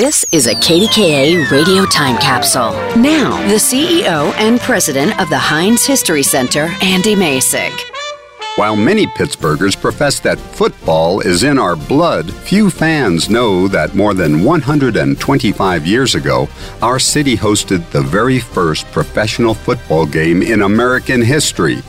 This is a KDKA radio time capsule. Now, the CEO and president of the Heinz History Center, Andy Masich. While many Pittsburghers profess that football is in our blood, few fans know that more than 125 years ago, our city hosted the very first professional football game in American history.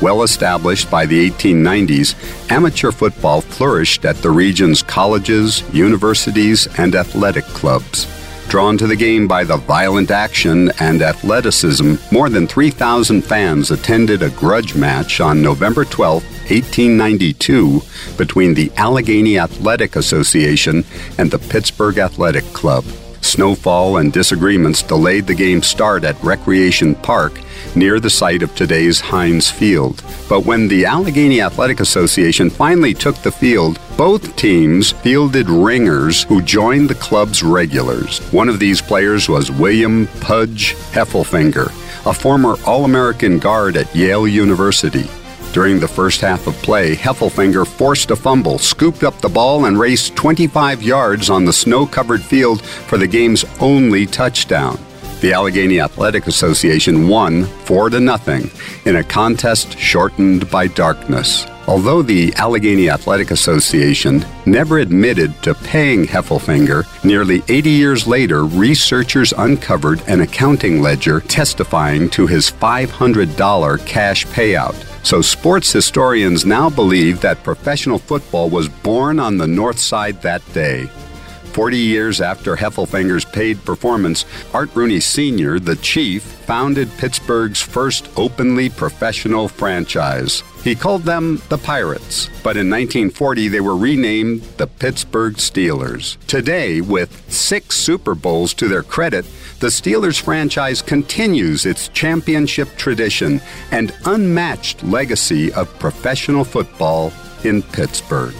Well established by the 1890s, amateur football flourished at the region's colleges, universities, and athletic clubs. Drawn to the game by the violent action and athleticism, more than 3,000 fans attended a grudge match on November 12, 1892, between the Allegheny Athletic Association and the Pittsburgh Athletic Club. Snowfall and disagreements delayed the game's start at Recreation Park near the site of today's Heinz Field. But when the Allegheny Athletic Association finally took the field, both teams fielded ringers who joined the club's regulars. One of these players was William Pudge Heffelfinger, a former All American guard at Yale University. During the first half of play, Heffelfinger forced a fumble, scooped up the ball, and raced 25 yards on the snow covered field for the game's only touchdown. The Allegheny Athletic Association won 4 to nothing in a contest shortened by darkness. Although the Allegheny Athletic Association never admitted to paying Heffelfinger, nearly 80 years later, researchers uncovered an accounting ledger testifying to his $500 cash payout. So, sports historians now believe that professional football was born on the North Side that day. Forty years after Heffelfinger's paid performance, Art Rooney Sr., the chief, founded Pittsburgh's first openly professional franchise. He called them the Pirates, but in 1940 they were renamed the Pittsburgh Steelers. Today, with six Super Bowls to their credit, the Steelers franchise continues its championship tradition and unmatched legacy of professional football in Pittsburgh.